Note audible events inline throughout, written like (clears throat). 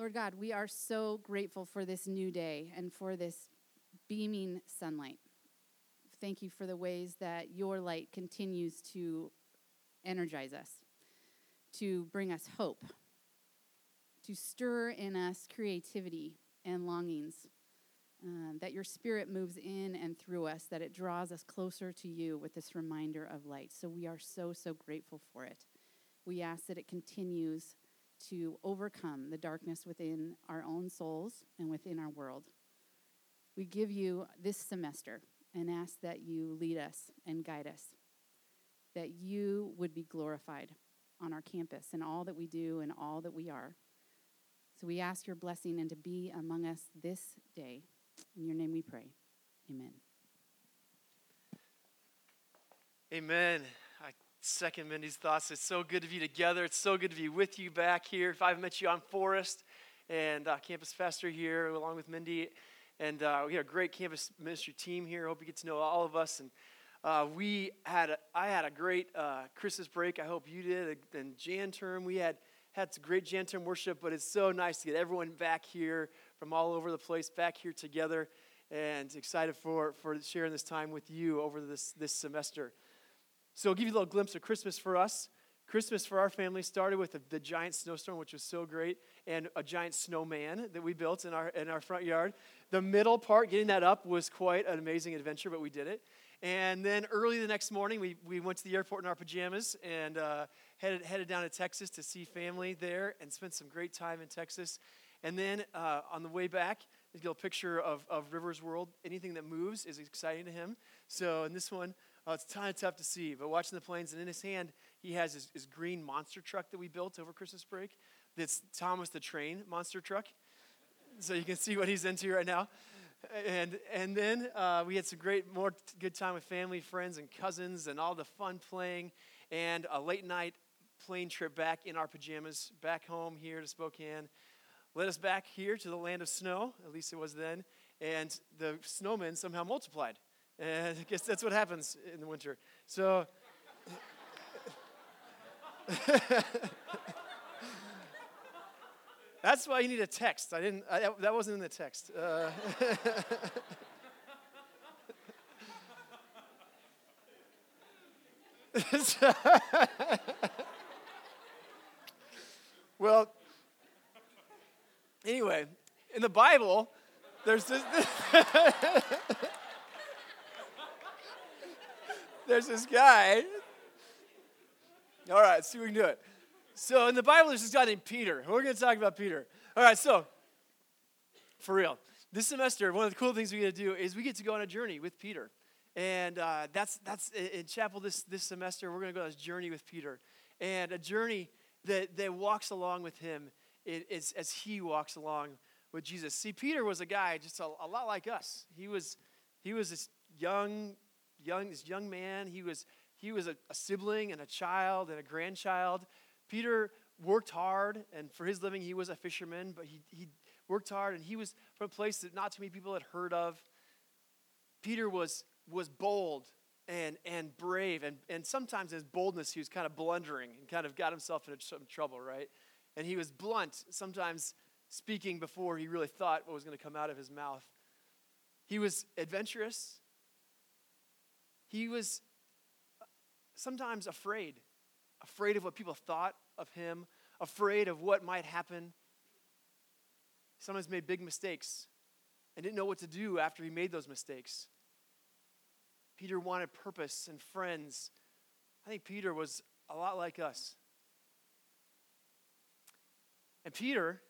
Lord God, we are so grateful for this new day and for this beaming sunlight. Thank you for the ways that your light continues to energize us, to bring us hope, to stir in us creativity and longings. Um, that your spirit moves in and through us, that it draws us closer to you with this reminder of light. So we are so, so grateful for it. We ask that it continues to overcome the darkness within our own souls and within our world. We give you this semester and ask that you lead us and guide us, that you would be glorified on our campus and all that we do and all that we are. So we ask your blessing and to be among us this day. In your name we pray. Amen. Amen. Second Mindy's thoughts. It's so good to be together. It's so good to be with you back here. If I've met you, I'm Forrest and uh, campus pastor here along with Mindy. And uh, we have a great campus ministry team here. Hope you get to know all of us. And uh, we had a, I had a great uh, Christmas break. I hope you did. And Jan term, we had had some great Jan term worship. But it's so nice to get everyone back here from all over the place back here together and excited for, for sharing this time with you over this, this semester. So I'll give you a little glimpse of Christmas for us. Christmas for our family started with the, the, giant snowstorm, which was so great, and a giant snowman that we built in our, in our front yard. The middle part, getting that up, was quite an amazing adventure, but we did it. And then early the next morning, we, we went to the airport in our pajamas and uh, headed, headed down to Texas to see family there and spent some great time in Texas. And then uh, on the way back, there's a little picture of, of River's World. Anything that moves is exciting to him. So in this one, uh, it's kind of tough to see. But watching the planes, and in his hand, he has his, his green monster truck that we built over Christmas break. That's Thomas the Train monster truck. So you can see what he's into right now. And, and then uh, we had some great, more good time with family, friends, and cousins, and all the fun playing, and a late night plane trip back in our pajamas, back home here to Spokane led us back here to the land of snow, at least it was then, and the snowmen somehow multiplied. And I guess that's what happens in the winter. So, (laughs) that's why you need a text. I didn't, I, that wasn't in the text. Uh, (laughs) well, Anyway, in the Bible, there's this. (laughs) there's this guy. All right, see if we can do it. So in the Bible, there's this guy named Peter. We're going to talk about Peter. All right, so for real, this semester, one of the cool things we get to do is we get to go on a journey with Peter, and uh, that's that's in chapel this this semester. We're going to go on this journey with Peter, and a journey that that walks along with him is, as he walks along with Jesus. See, Peter was a guy just a, a lot like us. He was, he was this young, young, this young man. He was, he was a, a sibling and a child and a grandchild. Peter worked hard, and for his living, he was a fisherman, but he, he worked hard, and he was from a place that not too many people had heard of. Peter was, was bold and, and brave, and, and sometimes in his boldness, he was kind of blundering and kind of got himself into some trouble, right? and he was blunt, sometimes speaking before he really thought what was going to come out of his mouth. He was adventurous. He was sometimes afraid, afraid of what people thought of him, afraid of what might happen. He sometimes made big mistakes and didn't know what to do after he made those mistakes. Peter wanted purpose and friends. I think Peter was a lot like us. And Peter,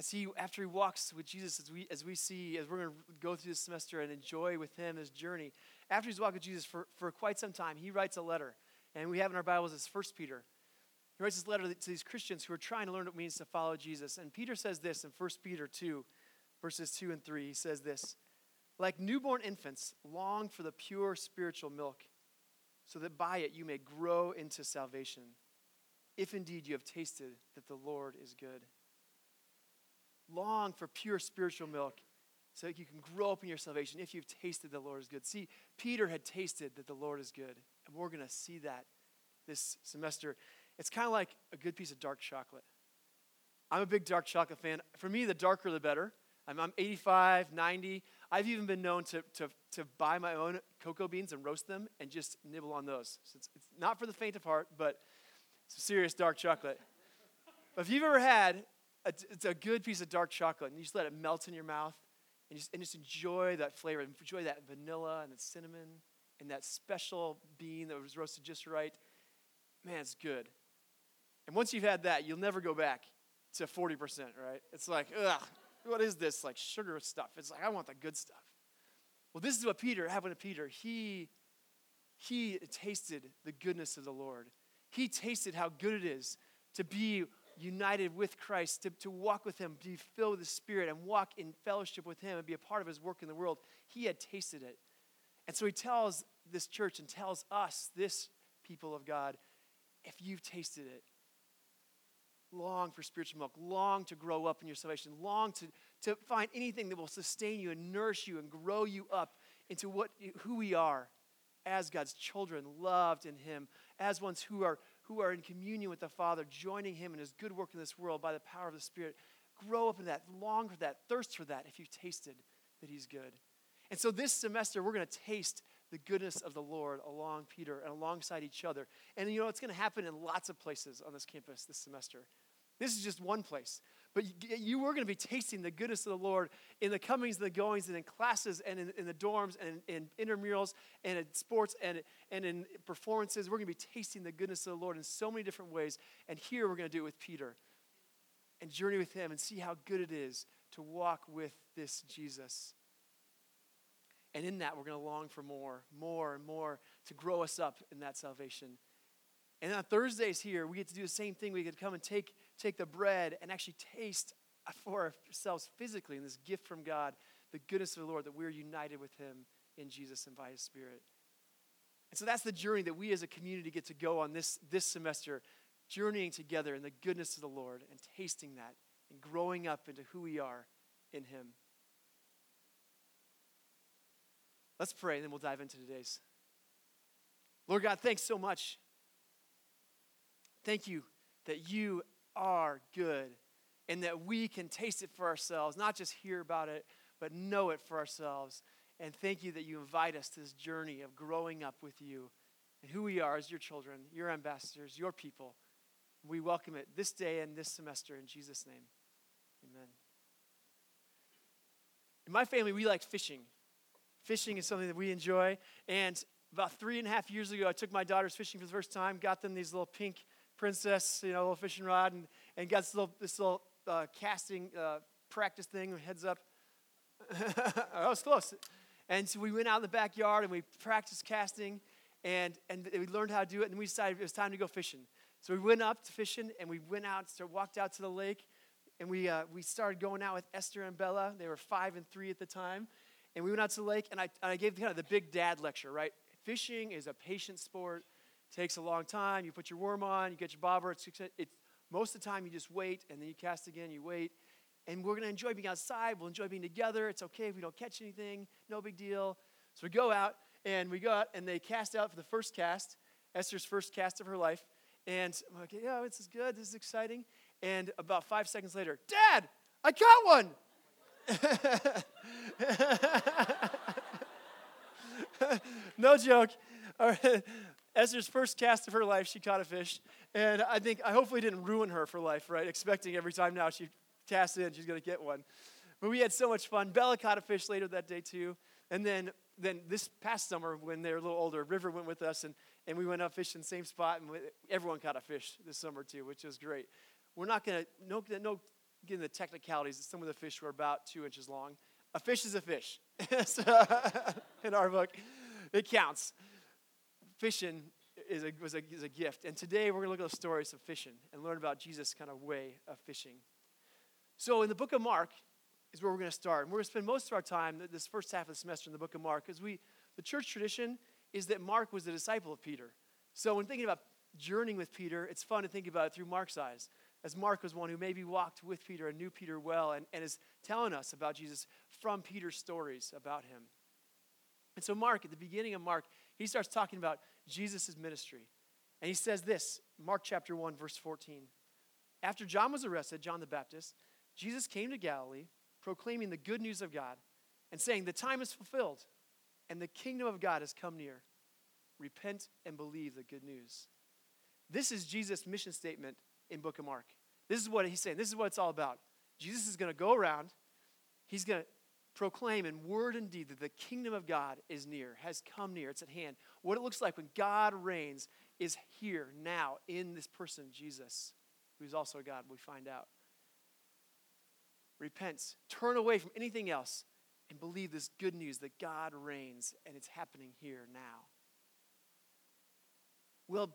as he after he walks with Jesus, as we as we see, as we're going to go through this semester and enjoy with him his journey, after he's walked with Jesus for, for quite some time, he writes a letter. And we have in our Bibles as First Peter. He writes this letter to these Christians who are trying to learn what it means to follow Jesus. And Peter says this in First Peter 2, verses 2 and 3. He says this Like newborn infants, long for the pure spiritual milk, so that by it you may grow into salvation if indeed you have tasted that the Lord is good. Long for pure spiritual milk so that you can grow up in your salvation if you've tasted the Lord is good. See, Peter had tasted that the Lord is good, and we're going to see that this semester. It's kind of like a good piece of dark chocolate. I'm a big dark chocolate fan. For me, the darker the better. I'm, I'm 85, 90. I've even been known to, to, to buy my own cocoa beans and roast them and just nibble on those. So it's, it's not for the faint of heart, but it's serious dark chocolate. but if you've ever had it's a good piece of dark chocolate and you just let it melt in your mouth and just, and just enjoy that flavor, enjoy that vanilla and the cinnamon and that special bean that was roasted just right, man, it's good. And once you've had that, you'll never go back to 40%, right? It's like, ugh, what is this? Like sugar stuff. It's like, I want the good stuff. Well, this is what Peter happened to Peter. He, he tasted the goodness of the Lord. He tasted how good it is to be united with Christ, to, to walk with Him, be filled with the Spirit, and walk in fellowship with Him and be a part of His work in the world. He had tasted it. And so He tells this church and tells us, this people of God, if you've tasted it, long for spiritual milk, long to grow up in your salvation, long to, to find anything that will sustain you and nourish you and grow you up into what, who we are as God's children, loved in Him, as ones who are, who are in communion with the Father, joining Him in His good work in this world by the power of the Spirit. Grow up in that, long for that, thirst for that if you've tasted that He's good. And so this semester, we're going to taste the goodness of the Lord along Peter and alongside each other. And you know, it's going to happen in lots of places on this campus this semester. This is just one place. But you, were going to be tasting the goodness of the Lord in the comings and the goings and in classes and in, in the dorms and in, in, intramurals and in sports and, and in performances. We're going to be tasting the goodness of the Lord in so many different ways. And here we're going to do it with Peter and journey with him and see how good it is to walk with this Jesus. And in that, we're going to long for more, more and more to grow us up in that salvation. And on Thursdays here, we get to do the same thing. We get to come and take, take the bread and actually taste for ourselves physically in this gift from God, the goodness of the Lord, that we're united with Him in Jesus and by His Spirit. And so that's the journey that we as a community get to go on this, this semester, journeying together in the goodness of the Lord and tasting that and growing up into who we are in Him. Let's pray, and then we'll dive into today's. Lord God, thanks so much. Thank you that you are good and that we can taste it for ourselves, not just hear about it, but know it for ourselves. And thank you that you invite us to this journey of growing up with you and who we are as your children, your ambassadors, your people. We welcome it this day and this semester in Jesus' name. Amen. In my family, we like fishing. Fishing is something that we enjoy. And about three and a half years ago, I took my daughters fishing for the first time, got them these little pink princess, you know, little fishing rod, and, and got this little, this little uh, casting uh, practice thing, heads up. (laughs) I was close. And so we went out in the backyard and we practiced casting, and, and we learned how to do it, and we decided it was time to go fishing. So we went up to fishing, and we went out, started, walked out to the lake, and we, uh, we started going out with Esther and Bella. They were five and three at the time. And we went out to the lake, and I, and I gave kind of the big dad lecture, right? Fishing is a patient sport, takes a long time. You put your worm on, you get your bobber. It's, it's, most of the time, you just wait, and then you cast again, you wait. And we're going to enjoy being outside. We'll enjoy being together. It's okay if we don't catch anything, no big deal. So we go out, and we go out, and they cast out for the first cast, Esther's first cast of her life. And I'm like, yeah, this is good. This is exciting. And about five seconds later, Dad, I caught one. (laughs) no joke. Esther's first cast of her life, she caught a fish. And I think, I hopefully didn't ruin her for life, right? Expecting every time now she casts in, she's going to get one. But we had so much fun. Bella caught a fish later that day, too. And then, then this past summer, when they were a little older, River went with us, and, and we went out fishing the same spot, and we, everyone caught a fish this summer, too, which was great. We're not going to, no, no getting the technicalities, some of the fish were about two inches long. A fish is a fish. (laughs) (laughs) in our book, it counts. Fishing is a, was a, is a gift. And today we're going to look at the stories of fishing and learn about Jesus' kind of way of fishing. So in the book of Mark is where we're going to start. And we're going to spend most of our time this first half of the semester in the book of Mark because we, the church tradition is that Mark was a disciple of Peter. So when thinking about journeying with Peter, it's fun to think about it through Mark's eyes as Mark was one who maybe walked with Peter and knew Peter well and, and is telling us about Jesus from Peter's stories about him. And so, Mark, at the beginning of Mark, he starts talking about Jesus' ministry. And he says this Mark chapter 1, verse 14. After John was arrested, John the Baptist, Jesus came to Galilee, proclaiming the good news of God and saying, The time is fulfilled and the kingdom of God has come near. Repent and believe the good news. This is Jesus' mission statement in book of Mark. This is what he's saying. This is what it's all about. Jesus is going to go around. He's going to proclaim in word and deed that the kingdom of God is near, has come near, it's at hand. What it looks like when God reigns is here now in this person, Jesus, who's also God, we find out. Repent, turn away from anything else, and believe this good news that God reigns and it's happening here now. Well,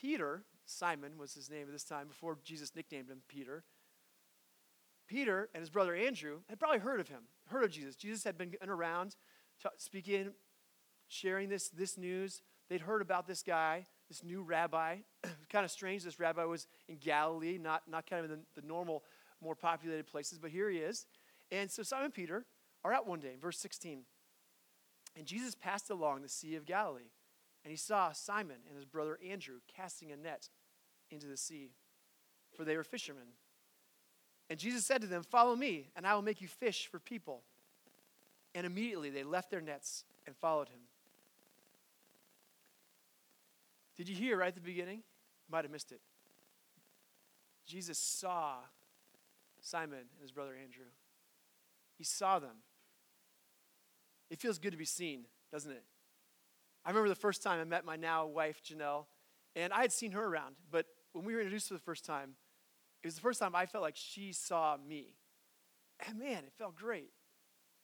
Peter, Simon was his name at this time before Jesus nicknamed him Peter. Peter and his brother Andrew had probably heard of him, heard of Jesus. Jesus had been around speaking, sharing this, this news. They'd heard about this guy, this new rabbi. (clears throat) kind of strange this rabbi was in Galilee, not, not kind of in the, the normal, more populated places, but here he is. And so Simon Peter are out one day, verse 16. And Jesus passed along the Sea of Galilee, and he saw Simon and his brother Andrew casting a net into the sea, for they were fishermen. And Jesus said to them, Follow me, and I will make you fish for people. And immediately they left their nets and followed him. Did you hear right at the beginning? You might have missed it. Jesus saw Simon and his brother Andrew. He saw them. It feels good to be seen, doesn't it? I remember the first time I met my now wife, Janelle, and I had seen her around, but when we were introduced for the first time, it was the first time I felt like she saw me. And man, it felt great.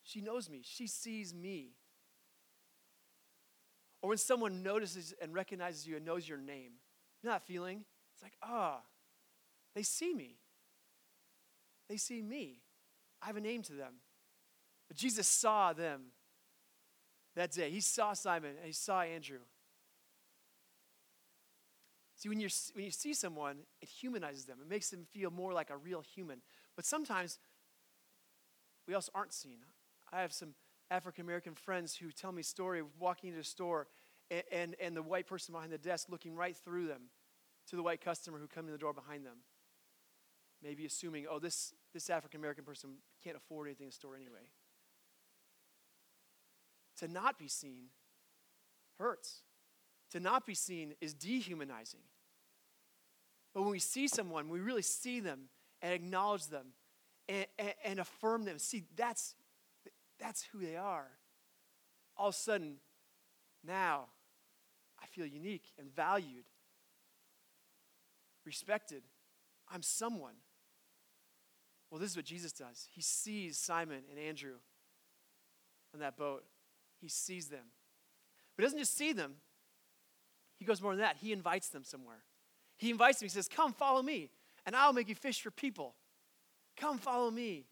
She knows me, she sees me. Or when someone notices and recognizes you and knows your name, you know that feeling? It's like, ah, oh, they see me. They see me. I have a name to them. But Jesus saw them that day. He saw Simon and he saw Andrew. See, when, you when you see someone, it humanizes them. It makes them feel more like a real human. But sometimes we also aren't seen. I have some African American friends who tell me story of walking into a store and, and, and the white person behind the desk looking right through them to the white customer who comes in the door behind them. Maybe assuming, oh, this, this African American person can't afford anything in the store anyway. To not be seen hurts. To not be seen is dehumanizing. But when we see someone, we really see them and acknowledge them and, and, and affirm them. See, that's, that's who they are. All of a sudden, now, I feel unique and valued, respected. I'm someone. Well, this is what Jesus does. He sees Simon and Andrew on that boat, he sees them. But he doesn't just see them, he goes more than that. He invites them somewhere. He invites them. He says, Come, follow me, and I'll make you fish for people. Come, follow me.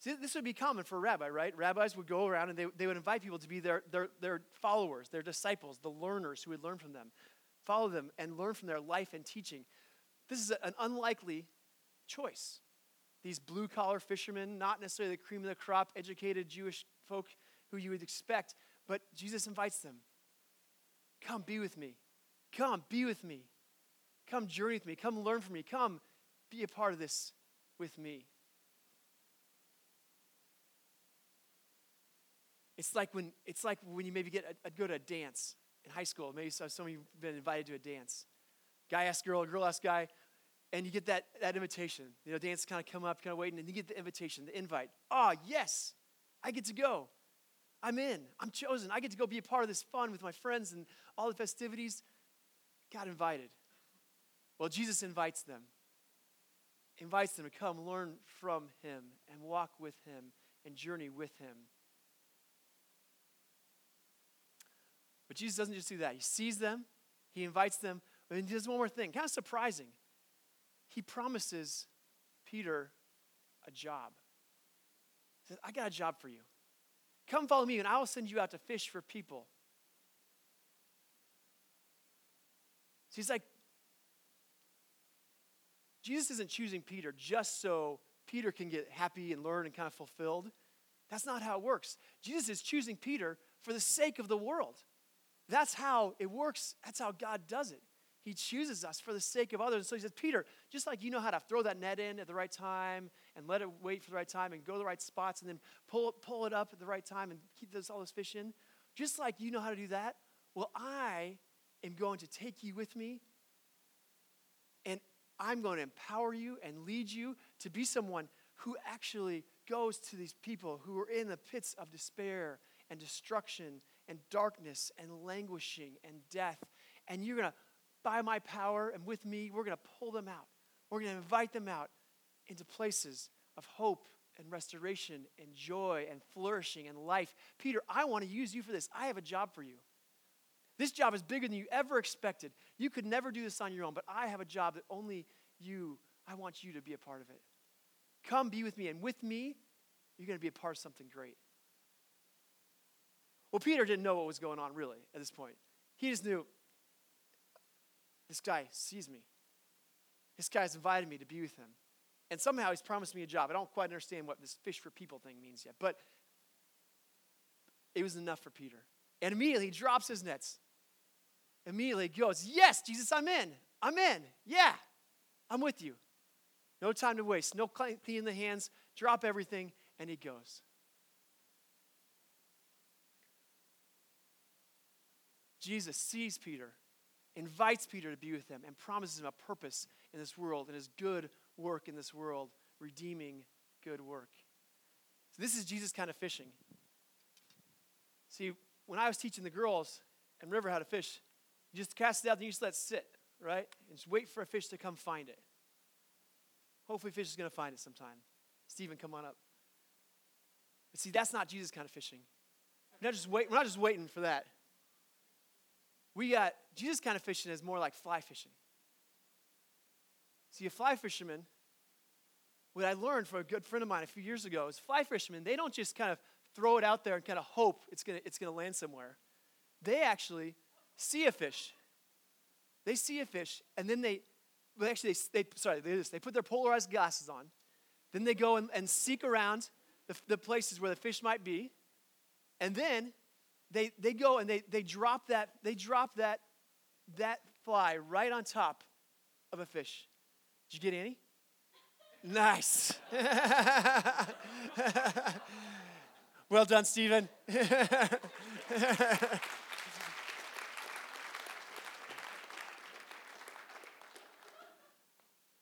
See, this would be common for a rabbi, right? Rabbis would go around and they, they would invite people to be their, their, their followers, their disciples, the learners who would learn from them. Follow them and learn from their life and teaching. This is an unlikely choice. These blue collar fishermen, not necessarily the cream of the crop, educated Jewish folk who you would expect, but Jesus invites them Come be with me. Come be with me. Come journey with me. Come learn from me. Come be a part of this with me. It's like when it's like when you maybe get a, a, go to a dance in high school. Maybe some of you have been invited to a dance. Guy asks girl, girl asks guy, and you get that, that invitation. You know, dance kind of come up, kind of waiting, and you get the invitation, the invite. Ah, oh, yes, I get to go. I'm in. I'm chosen. I get to go be a part of this fun with my friends and all the festivities. Got invited. Well, Jesus invites them, invites them to come learn from him and walk with him and journey with him. But Jesus doesn't just do that. He sees them, he invites them, but he does one more thing, kind of surprising. He promises Peter a job. He says, I got a job for you. Come follow me, and I will send you out to fish for people. So he's like, Jesus isn't choosing Peter just so Peter can get happy and learn and kind of fulfilled. That's not how it works. Jesus is choosing Peter for the sake of the world. That's how it works. That's how God does it. He chooses us for the sake of others. So he says, Peter, just like you know how to throw that net in at the right time and let it wait for the right time and go to the right spots and then pull pull it up at the right time and keep those, all those fish in, just like you know how to do that, well, I am going to take you with me and I'm going to empower you and lead you to be someone who actually goes to these people who are in the pits of despair and destruction and darkness and languishing and death. And you're going to by my power and with me, we're going to pull them out. We're going to invite them out into places of hope and restoration and joy and flourishing and life. Peter, I want to use you for this. I have a job for you. This job is bigger than you ever expected. You could never do this on your own, but I have a job that only you, I want you to be a part of it. Come be with me, and with me, you're going to be a part of something great. Well, Peter didn't know what was going on really at this point. He just knew this guy sees me. This guy's invited me to be with him. And somehow he's promised me a job. I don't quite understand what this fish for people thing means yet, but it was enough for Peter. And immediately he drops his nets. Immediately he goes, Yes, Jesus, I'm in. I'm in. Yeah, I'm with you. No time to waste. No clean the hands. Drop everything. And he goes. Jesus sees Peter invites Peter to be with him and promises him a purpose in this world and his good work in this world, redeeming good work. So, this is Jesus kind of fishing. See, when I was teaching the girls and River how to fish, you just cast it out and you just let it sit, right? And just wait for a fish to come find it. Hopefully, fish is going to find it sometime. Stephen, come on up. But see, that's not Jesus kind of fishing. We're not just, wait, we're not just waiting for that. We got Jesus kind of fishing is more like fly fishing. See, a fly fisherman, what I learned from a good friend of mine a few years ago is fly fishermen, they don't just kind of throw it out there and kind of hope it's going to it's going to land somewhere. They actually see a fish. They see a fish, and then they, well, actually, they, they sorry, they, they put their polarized glasses on. Then they go and, and seek around the, the places where the fish might be. And then they, they go and they, they drop that they drop that that fly right on top of a fish. Did you get any? Nice. (laughs) well done, Stephen. (laughs)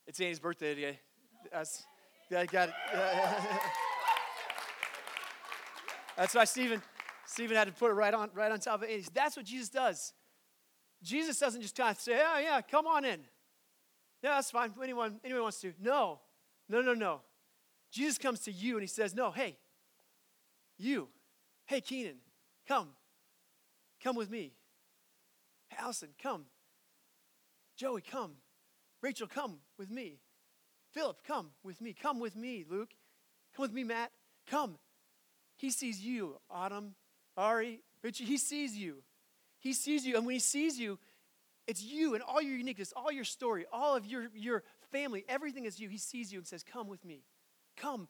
it's Annie's birthday today. That's, I got it. (laughs) That's why Stephen. Stephen had to put it right on, right on top of it. That's what Jesus does. Jesus doesn't just kind of say, oh, yeah, come on in. Yeah, that's fine. Anyone, anyone wants to. No, no, no, no. Jesus comes to you and he says, no, hey, you. Hey, Keenan, come. Come with me. Hey, Allison, come. Joey, come. Rachel, come with me. Philip, come with me. Come with me, Luke. Come with me, Matt. Come. He sees you, Autumn, Ari, Richie, he sees you. He sees you. And when he sees you, it's you and all your uniqueness, all your story, all of your, your family, everything is you. He sees you and says, Come with me. Come.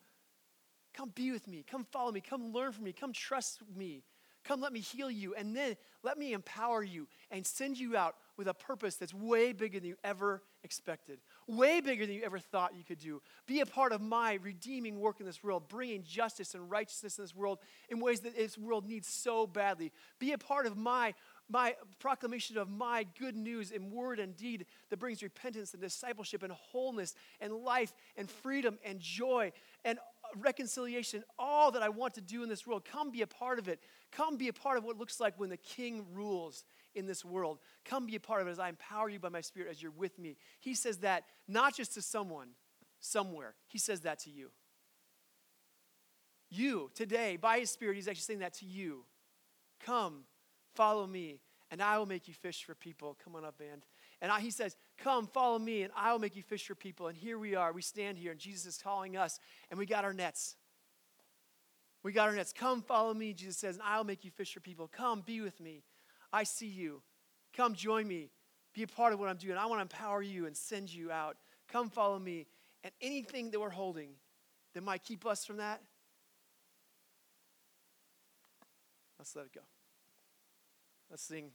Come be with me. Come follow me. Come learn from me. Come trust me. Come let me heal you. And then let me empower you and send you out with a purpose that's way bigger than you ever expected, way bigger than you ever thought you could do. Be a part of my redeeming work in this world, bringing justice and righteousness in this world in ways that this world needs so badly. Be a part of my my proclamation of my good news in word and deed that brings repentance and discipleship and wholeness and life and freedom and joy and reconciliation, all that I want to do in this world. Come be a part of it. Come be a part of what it looks like when the king rules in this world. Come be a part of it as I empower you by my spirit as you're with me. He says that not just to someone somewhere, he says that to you. You, today, by his spirit, he's actually saying that to you. Come, follow me, and I will make you fish for people. Come on up, band. And I, he says, Come, follow me, and I will make you fish for people. And here we are. We stand here, and Jesus is calling us, and we got our nets. We got our nets. Come, follow me, Jesus says, and I'll make you fish for people. Come, be with me. I see you. Come join me. Be a part of what I'm doing. I want to empower you and send you out. Come follow me. And anything that we're holding that might keep us from that, let's let it go. Let's sing.